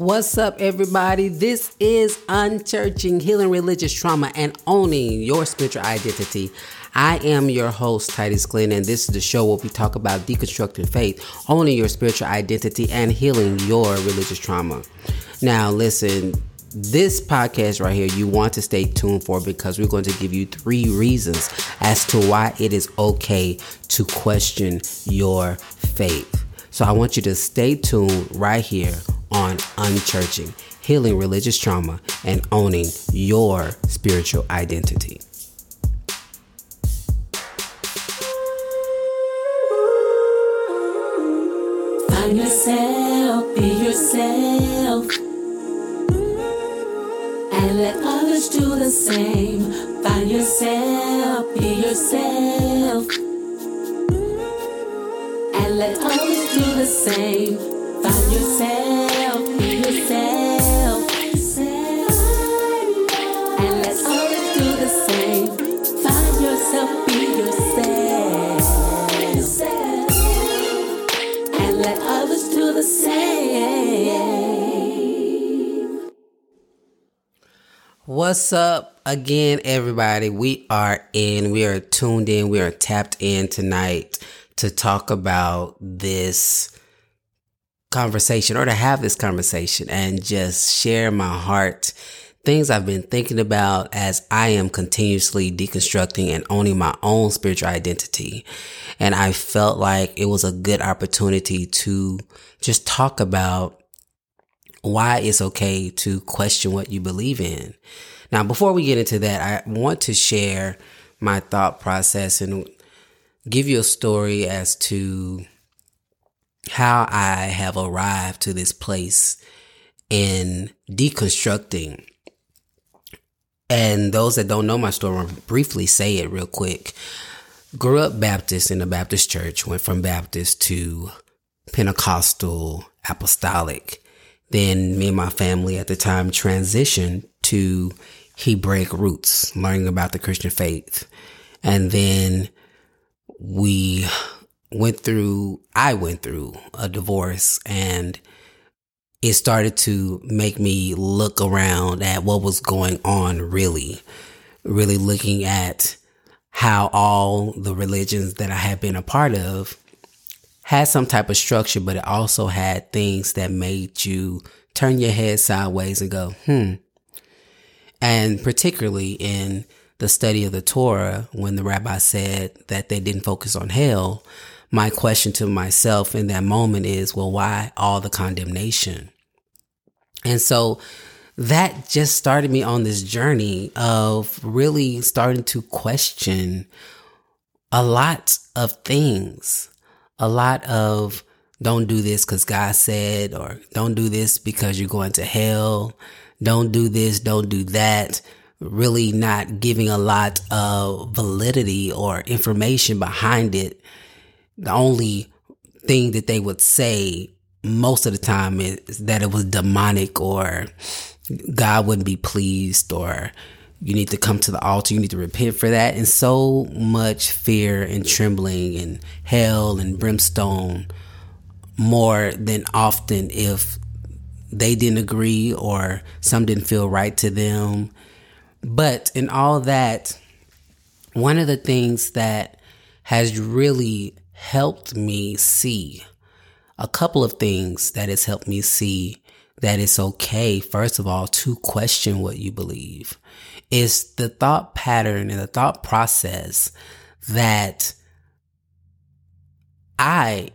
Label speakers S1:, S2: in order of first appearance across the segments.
S1: What's up, everybody? This is Unchurching Healing Religious Trauma and Owning Your Spiritual Identity. I am your host, Titus Glenn, and this is the show where we talk about deconstructing faith, owning your spiritual identity, and healing your religious trauma. Now, listen, this podcast right here, you want to stay tuned for because we're going to give you three reasons as to why it is okay to question your faith. So I want you to stay tuned right here on Unchurching, Healing Religious Trauma, and Owning Your Spiritual Identity.
S2: Find yourself, be yourself, and let others do the same. Find yourself, be yourself, and let others do the same.
S1: What's up again, everybody? We are in, we are tuned in, we are tapped in tonight to talk about this conversation or to have this conversation and just share my heart, things I've been thinking about as I am continuously deconstructing and owning my own spiritual identity. And I felt like it was a good opportunity to just talk about why it's okay to question what you believe in. Now, before we get into that, I want to share my thought process and give you a story as to how I have arrived to this place in deconstructing. And those that don't know my story, I'll briefly say it real quick. Grew up Baptist in the Baptist church, went from Baptist to Pentecostal, Apostolic. Then me and my family at the time transitioned to Hebraic roots, learning about the Christian faith. And then we went through, I went through a divorce and it started to make me look around at what was going on really, really looking at how all the religions that I had been a part of had some type of structure, but it also had things that made you turn your head sideways and go, hmm. And particularly in the study of the Torah, when the rabbi said that they didn't focus on hell, my question to myself in that moment is, well, why all the condemnation? And so that just started me on this journey of really starting to question a lot of things, a lot of don't do this because God said, or don't do this because you're going to hell. Don't do this. Don't do that. Really not giving a lot of validity or information behind it. The only thing that they would say most of the time is that it was demonic or God wouldn't be pleased or you need to come to the altar. You need to repent for that. And so much fear and trembling and hell and brimstone more than often if they didn't agree or some didn't feel right to them. But in all that, one of the things that has really helped me see a couple of things that has helped me see that it's okay, first of all, to question what you believe. It's the thought pattern and the thought process that I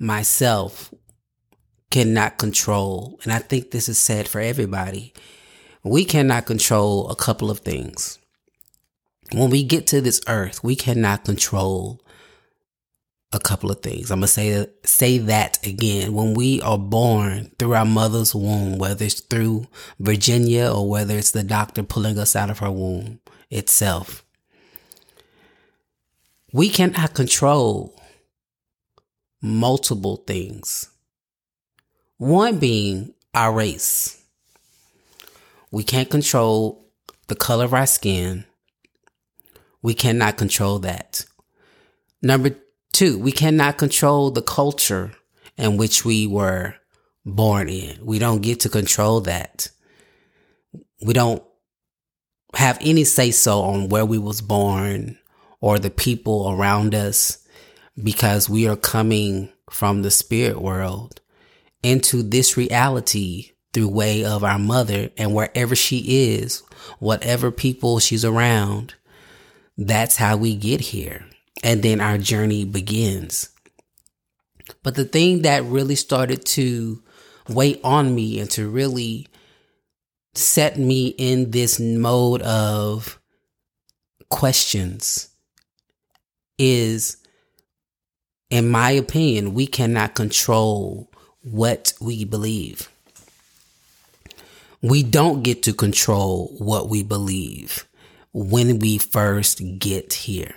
S1: myself cannot control. And I think this is said for everybody. We cannot control a couple of things. When we get to this earth, we cannot control a couple of things. I'm gonna say say that again. When we are born through our mother's womb, whether it's through vagina or whether it's the doctor pulling us out of her womb itself, we cannot control multiple things. One being our race. We can't control the color of our skin. We cannot control that. Number Two, we cannot control the culture in which we were born in. We don't get to control that. We don't have any say so on where we was born or the people around us because we are coming from the spirit world into this reality through way of our mother and wherever she is, whatever people she's around, that's how we get here. And then our journey begins. But the thing that really started to weigh on me and to really set me in this mode of questions is, in my opinion, we cannot control what we believe. We don't get to control what we believe when we first get here.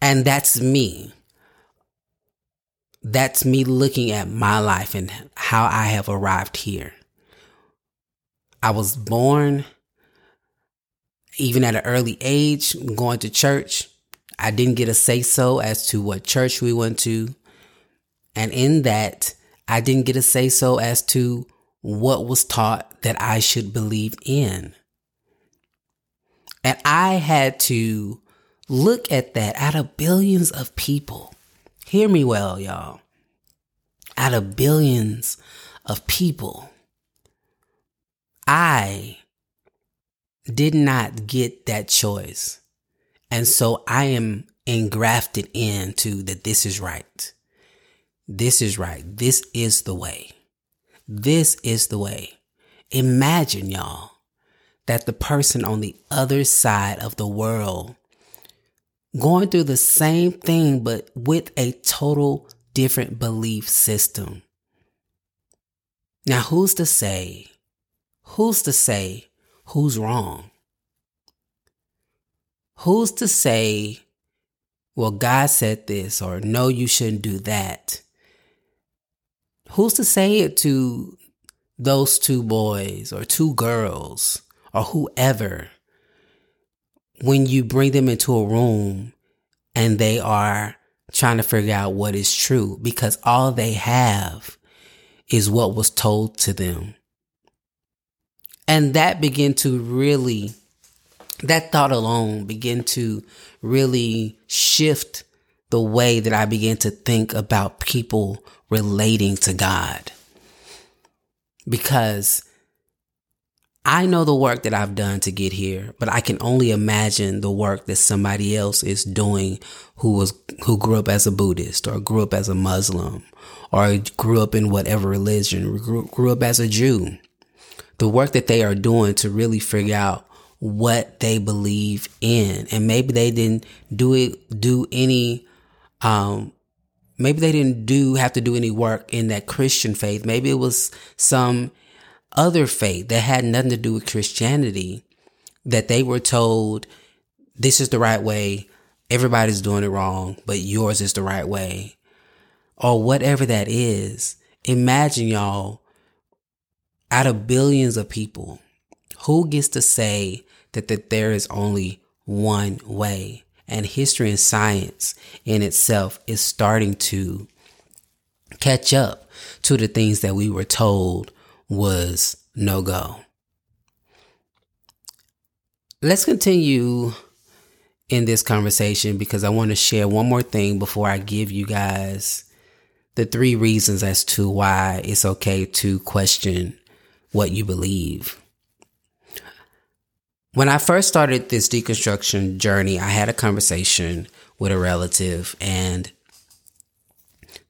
S1: And that's me. That's me looking at my life and how I have arrived here. I was born even at an early age, going to church. I didn't get a say so as to what church we went to. And in that, I didn't get a say so as to what was taught that I should believe in. And I had to look at that out of billions of people. Hear me well, y'all. Out of billions of people, I did not get that choice. And so I am engrafted into that this is right. This is right. This is the way. This is the way. Imagine y'all that the person on the other side of the world going through the same thing, but with a total different belief system. Now, who's to say? Who's to say who's wrong? Who's to say, well, God said this, or no, you shouldn't do that? Who's to say it to those two boys or two girls or whoever when you bring them into a room and they are trying to figure out what is true because all they have is what was told to them. And that began to really, that thought alone began to really shift the way that I began to think about people relating to God. Because I know the work that I've done to get here, but I can only imagine the work that somebody else is doing who was, who grew up as a Buddhist or grew up as a Muslim or grew up in whatever religion, grew, up as a Jew. The work that they are doing to really figure out what they believe in. And maybe they didn't do it, do any, um, maybe they didn't do have to do any work in that Christian faith. Maybe it was some other faith that had nothing to do with Christianity that they were told this is the right way. Everybody's doing it wrong, but yours is the right way. Or whatever that is. Imagine y'all out of billions of people, who gets to say that, that there is only one way? and history and science in itself is starting to catch up to the things that we were told was no go. Let's continue in this conversation because I want to share one more thing before I give you guys the three reasons as to why it's okay to question what you believe. When I first started this deconstruction journey, I had a conversation with a relative and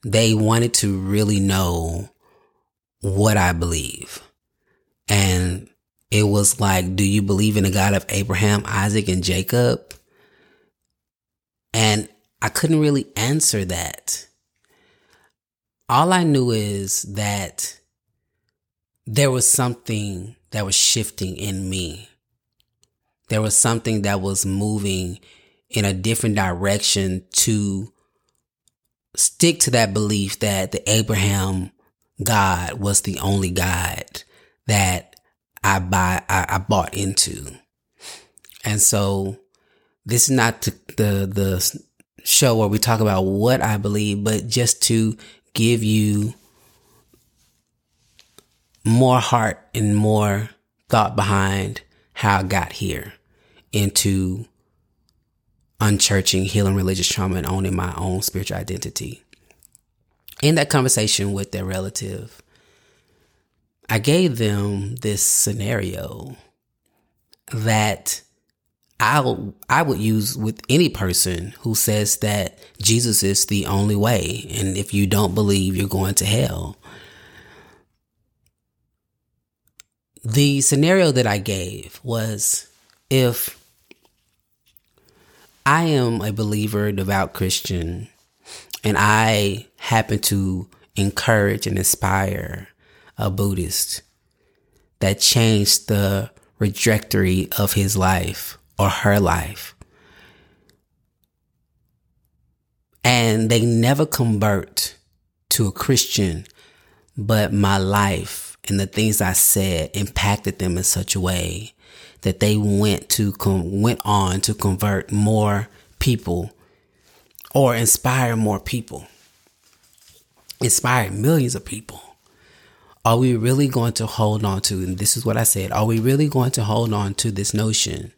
S1: they wanted to really know what I believe. And it was like, do you believe in the God of Abraham, Isaac, and Jacob? And I couldn't really answer that. All I knew is that there was something that was shifting in me there was something that was moving in a different direction to stick to that belief that the Abraham God was the only God that I buy, I, I bought into. And so this is not the, the, the show where we talk about what I believe, but just to give you more heart and more thought behind how I got here into unchurching, healing religious trauma, and owning my own spiritual identity. In that conversation with their relative, I gave them this scenario that I I would use with any person who says that Jesus is the only way, and if you don't believe, you're going to hell. The scenario that I gave was if I am a believer, devout Christian, and I happen to encourage and inspire a Buddhist that changed the trajectory of his life or her life. And they never convert to a Christian, but my life and the things I said impacted them in such a way that they went to com- went on to convert more people or inspire more people, inspire millions of people. Are we really going to hold on to, and this is what I said, are we really going to hold on to this notion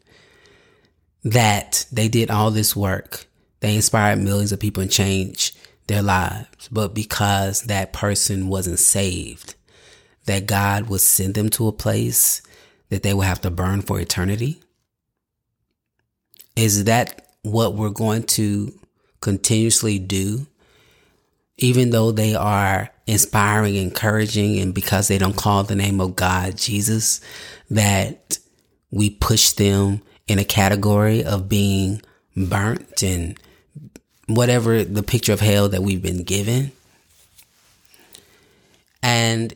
S1: that they did all this work, they inspired millions of people and changed their lives, but because that person wasn't saved, that God would send them to a place that they will have to burn for eternity? Is that what we're going to continuously do? Even though they are inspiring, encouraging, and because they don't call the name of God Jesus, that we push them in a category of being burnt and whatever the picture of hell that we've been given. And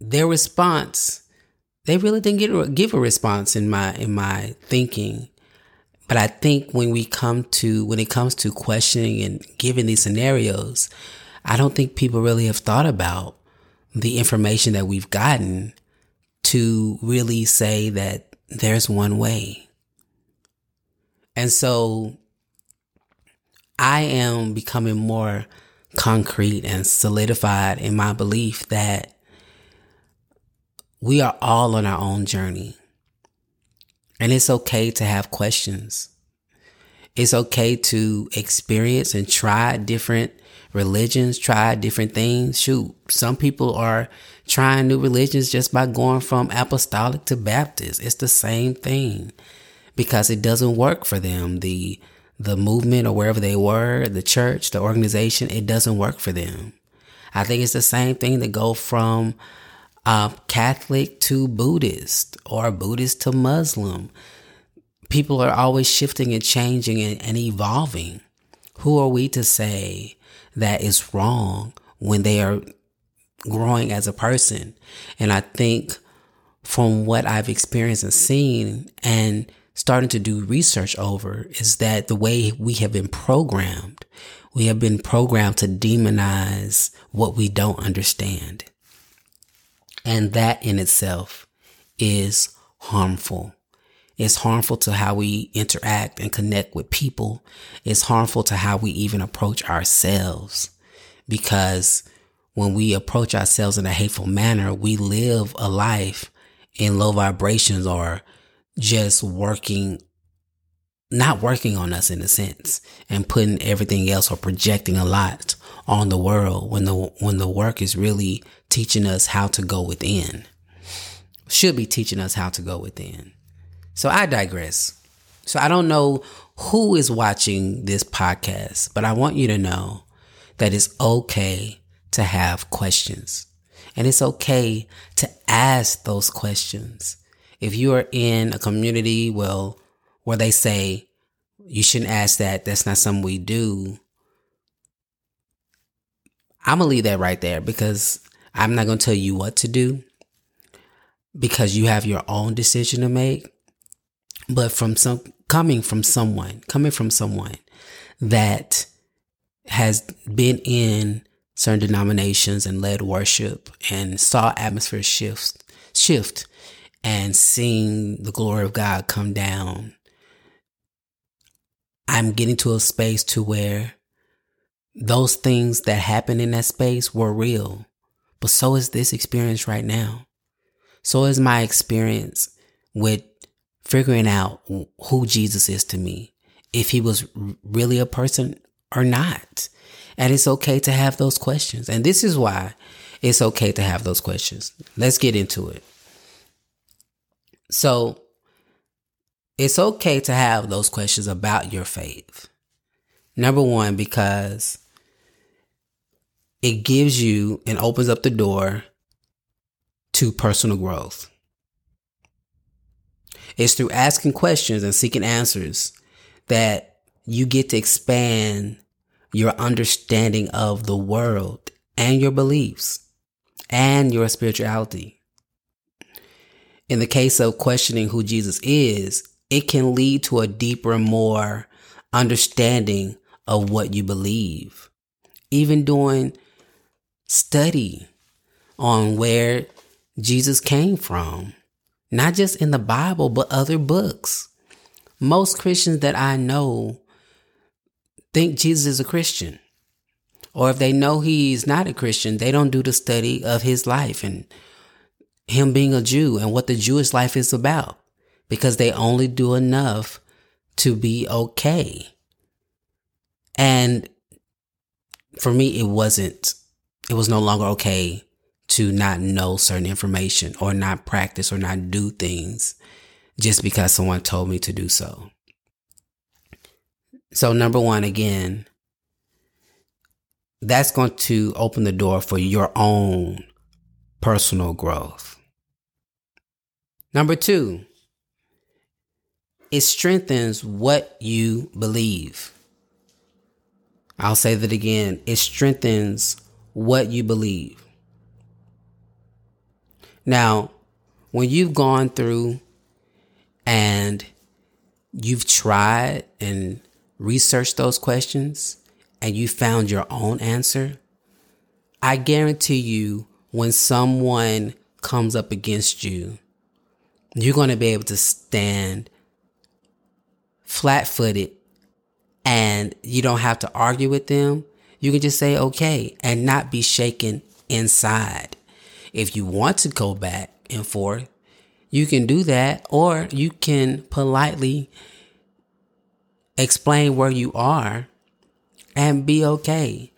S1: their response, they really didn't get, give a response in my in my thinking. But I think when we come to when it comes to questioning and giving these scenarios, I don't think people really have thought about the information that we've gotten to really say that there's one way. And so I am becoming more concrete and solidified in my belief that we are all on our own journey. And it's okay to have questions. It's okay to experience and try different religions, try different things. Shoot, some people are trying new religions just by going from apostolic to Baptist. It's the same thing because it doesn't work for them. The the movement or wherever they were, the church, the organization, it doesn't work for them. I think it's the same thing to go from uh, Catholic to Buddhist or Buddhist to Muslim. People are always shifting and changing and, and evolving. Who are we to say that is wrong when they are growing as a person? And I think from what I've experienced and seen and starting to do research over is that the way we have been programmed, we have been programmed to demonize what we don't understand. And that in itself is harmful. It's harmful to how we interact and connect with people. It's harmful to how we even approach ourselves because when we approach ourselves in a hateful manner, we live a life in low vibrations or just working, not working on us in a sense and putting everything else or projecting a lot on the world when the, when the work is really teaching us how to go within. Should be teaching us how to go within. So I digress. So I don't know who is watching this podcast, but I want you to know that it's okay to have questions. And it's okay to ask those questions. If you are in a community, well, where they say you shouldn't ask that, that's not something we do. I'm gonna leave that right there because I'm not going to tell you what to do because you have your own decision to make. But from some coming from someone, coming from someone that has been in certain denominations and led worship and saw atmosphere shift, shift and seeing the glory of God come down. I'm getting to a space to where those things that happened in that space were real But so is this experience right now. So is my experience with figuring out who Jesus is to me, if he was really a person or not. And it's okay to have those questions. And this is why it's okay to have those questions. Let's get into it. So, it's okay to have those questions about your faith. Number one, because it gives you and opens up the door to personal growth. It's through asking questions and seeking answers that you get to expand your understanding of the world and your beliefs and your spirituality. In the case of questioning who Jesus is, it can lead to a deeper, more understanding of what you believe. Even doing study on where Jesus came from, not just in the Bible, but other books. Most Christians that I know think Jesus is a Christian. Or if they know he's not a Christian, they don't do the study of his life and him being a Jew and what the Jewish life is about because they only do enough to be okay. And for me, it wasn't, it was no longer okay to not know certain information or not practice or not do things just because someone told me to do so. So, number one, again, that's going to open the door for your own personal growth. Number two, it strengthens what you believe. I'll say that again. It strengthens what you believe. Now, when you've gone through and you've tried and researched those questions and you found your own answer, I guarantee you when someone comes up against you, you're going to be able to stand flat footed and you don't have to argue with them. You can just say okay and not be shaken inside. If you want to go back and forth, you can do that or you can politely explain where you are and be okay.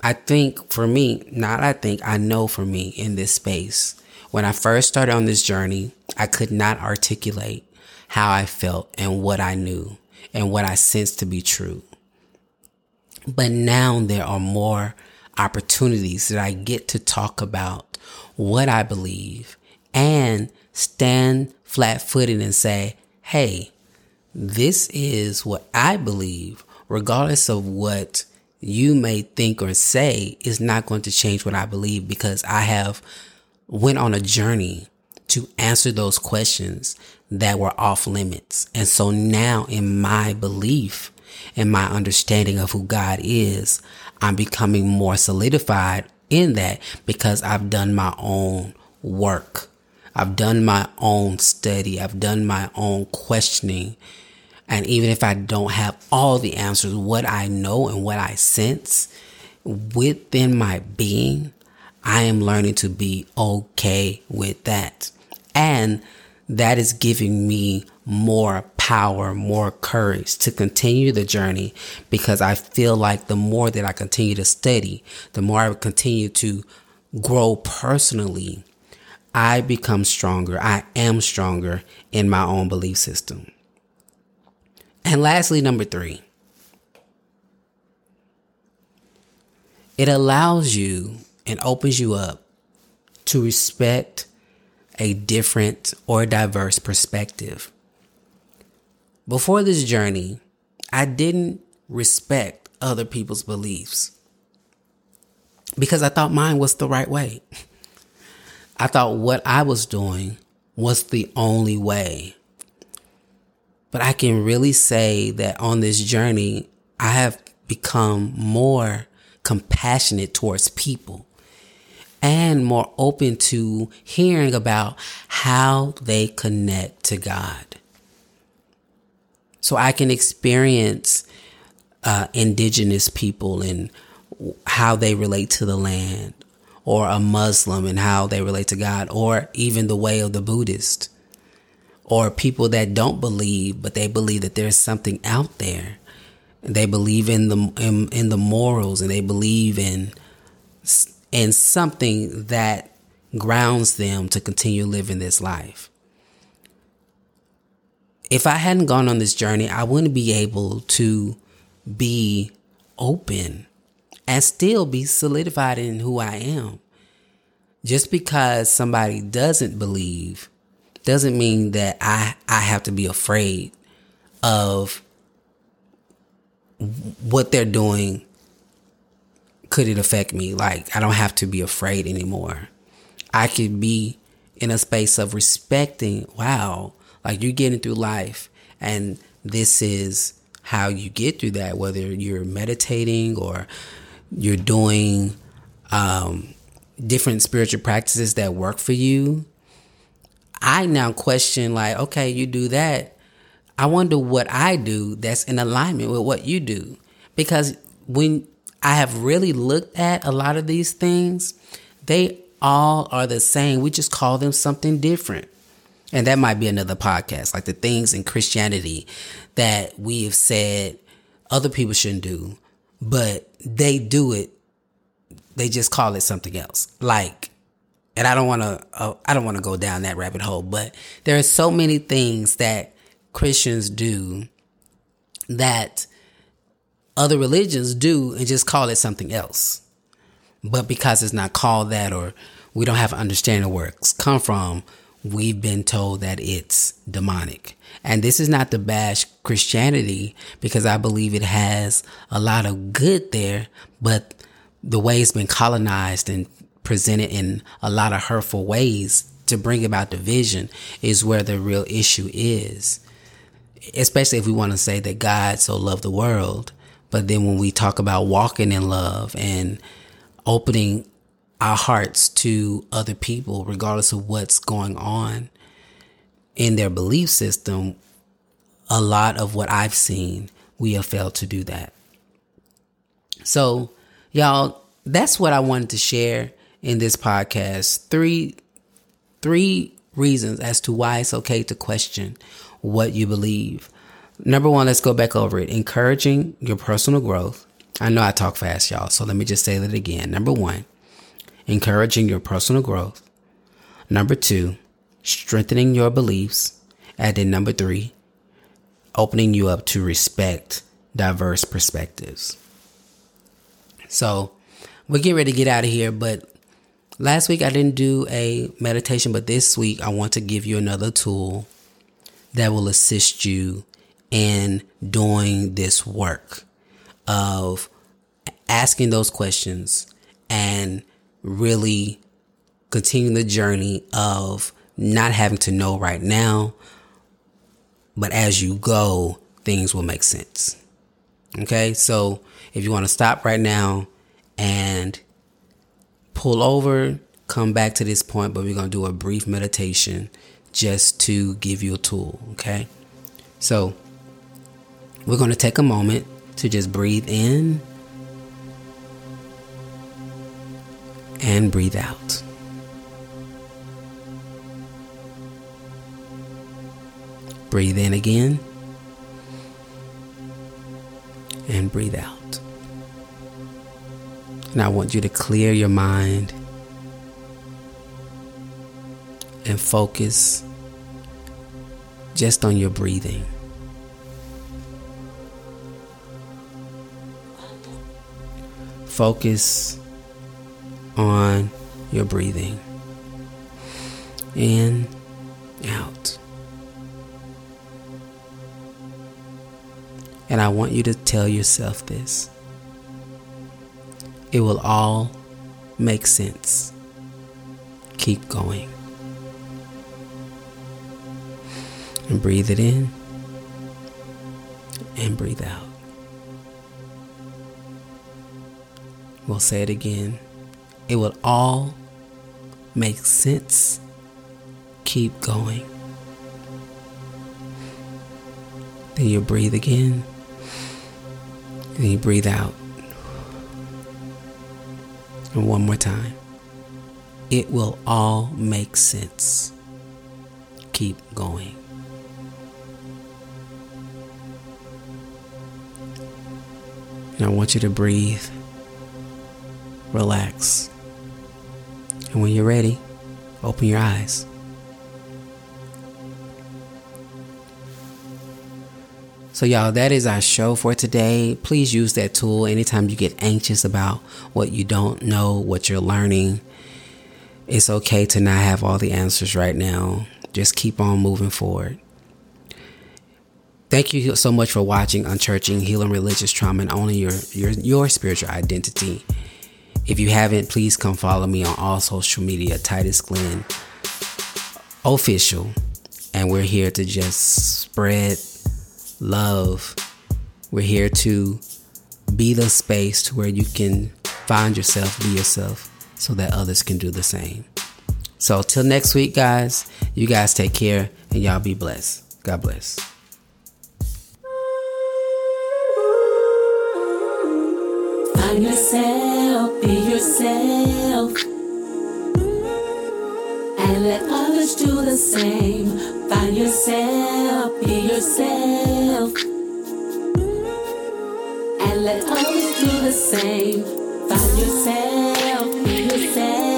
S1: I think for me, not I think, I know for me in this space, when I first started on this journey, I could not articulate how I felt and what I knew and what I sensed to be true. But now there are more opportunities that I get to talk about what I believe and stand flat footed and say, Hey, this is what I believe, regardless of what you may think or say is not going to change what I believe because I have went on a journey to answer those questions that were off limits. And so now in my belief and my understanding of who God is, I'm becoming more solidified in that because I've done my own work. I've done my own study. I've done my own questioning. And even if I don't have all the answers, what I know and what I sense within my being, I am learning to be okay with that. And that is giving me more power, more courage to continue the journey because I feel like the more that I continue to study, the more I continue to grow personally, I become stronger. I am stronger in my own belief system. And lastly, number three, it allows you and opens you up to respect a different or diverse perspective. Before this journey, I didn't respect other people's beliefs because I thought mine was the right way. I thought what I was doing was the only way. But I can really say that on this journey, I have become more compassionate towards people and more open to hearing about how they connect to God. So I can experience uh, indigenous people and how they relate to the land, or a Muslim and how they relate to God, or even the way of the Buddhist, or people that don't believe, but they believe that there's something out there. They believe in the in, in the morals, and they believe in in something that grounds them to continue living this life. If I hadn't gone on this journey, I wouldn't be able to be open and still be solidified in who I am. Just because somebody doesn't believe doesn't mean that I, I have to be afraid of what they're doing. Could it affect me? Like, I don't have to be afraid anymore. I could be in a space of respecting, wow, like you're getting through life and this is how you get through that, whether you're meditating or you're doing um, different spiritual practices that work for you, I now question, like, okay, you do that. I wonder what I do that's in alignment with what you do. Because when I have really looked at a lot of these things, they all are the same. We just call them something different. And that might be another podcast, like the things in Christianity that we have said other people shouldn't do, but they do it. They just call it something else. Like, and I don't want to, uh, I don't want to go down that rabbit hole, but there are so many things that Christians do that other religions do and just call it something else. But because it's not called that or we don't have an understanding where it's come from, we've been told that it's demonic. And this is not to bash Christianity because I believe it has a lot of good there, but the way it's been colonized and presented in a lot of hurtful ways to bring about division is where the real issue is. Especially if we want to say that God so loved the world, but then when we talk about walking in love and opening our hearts to other people, regardless of what's going on in their belief system, a lot of what I've seen, we have failed to do that. So, y'all, that's what I wanted to share in this podcast. Three, three reasons as to why it's okay to question what you believe. Number one, let's go back over it. Encouraging your personal growth. I know I talk fast, y'all, so let me just say that again. Number one, encouraging your personal growth. Number two, strengthening your beliefs. And then number three, opening you up to respect diverse perspectives. So we're getting ready to get out of here, but last week I didn't do a meditation, but this week I want to give you another tool that will assist you in doing this work of asking those questions and really continue the journey of not having to know right now, but as you go, things will make sense. Okay, so if you want to stop right now and pull over, come back to this point, but we're going to do a brief meditation just to give you a tool. Okay, so we're going to take a moment to just breathe in and breathe out. Breathe in again and breathe out. And I want you to clear your mind and focus just on your breathing. Focus on your breathing. In, out. And I want you to tell yourself this. It will all make sense. Keep going. And breathe it in and breathe out. We'll say it again. It will all make sense. Keep going. Then you breathe again. And you breathe out. And one more time. It will all make sense. Keep going. And I want you to breathe, relax, and when you're ready, open your eyes. So, y'all, that is our show for today. Please use that tool anytime you get anxious about what you don't know, what you're learning. It's okay to not have all the answers right now. Just keep on moving forward. Thank you so much for watching Unchurching Healing Religious Trauma and Owning Your, your, your Spiritual Identity. If you haven't, please come follow me on all social media, Titus Glenn Official. And we're here to just spread love. We're here to be the space to where you can find yourself, be yourself, so that others can do the same. So, till next week, guys, you guys take care and y'all be blessed. God bless.
S2: Find yourself, be yourself. And let others do the same. Find yourself, be yourself. And let others do the same. Find yourself, be yourself.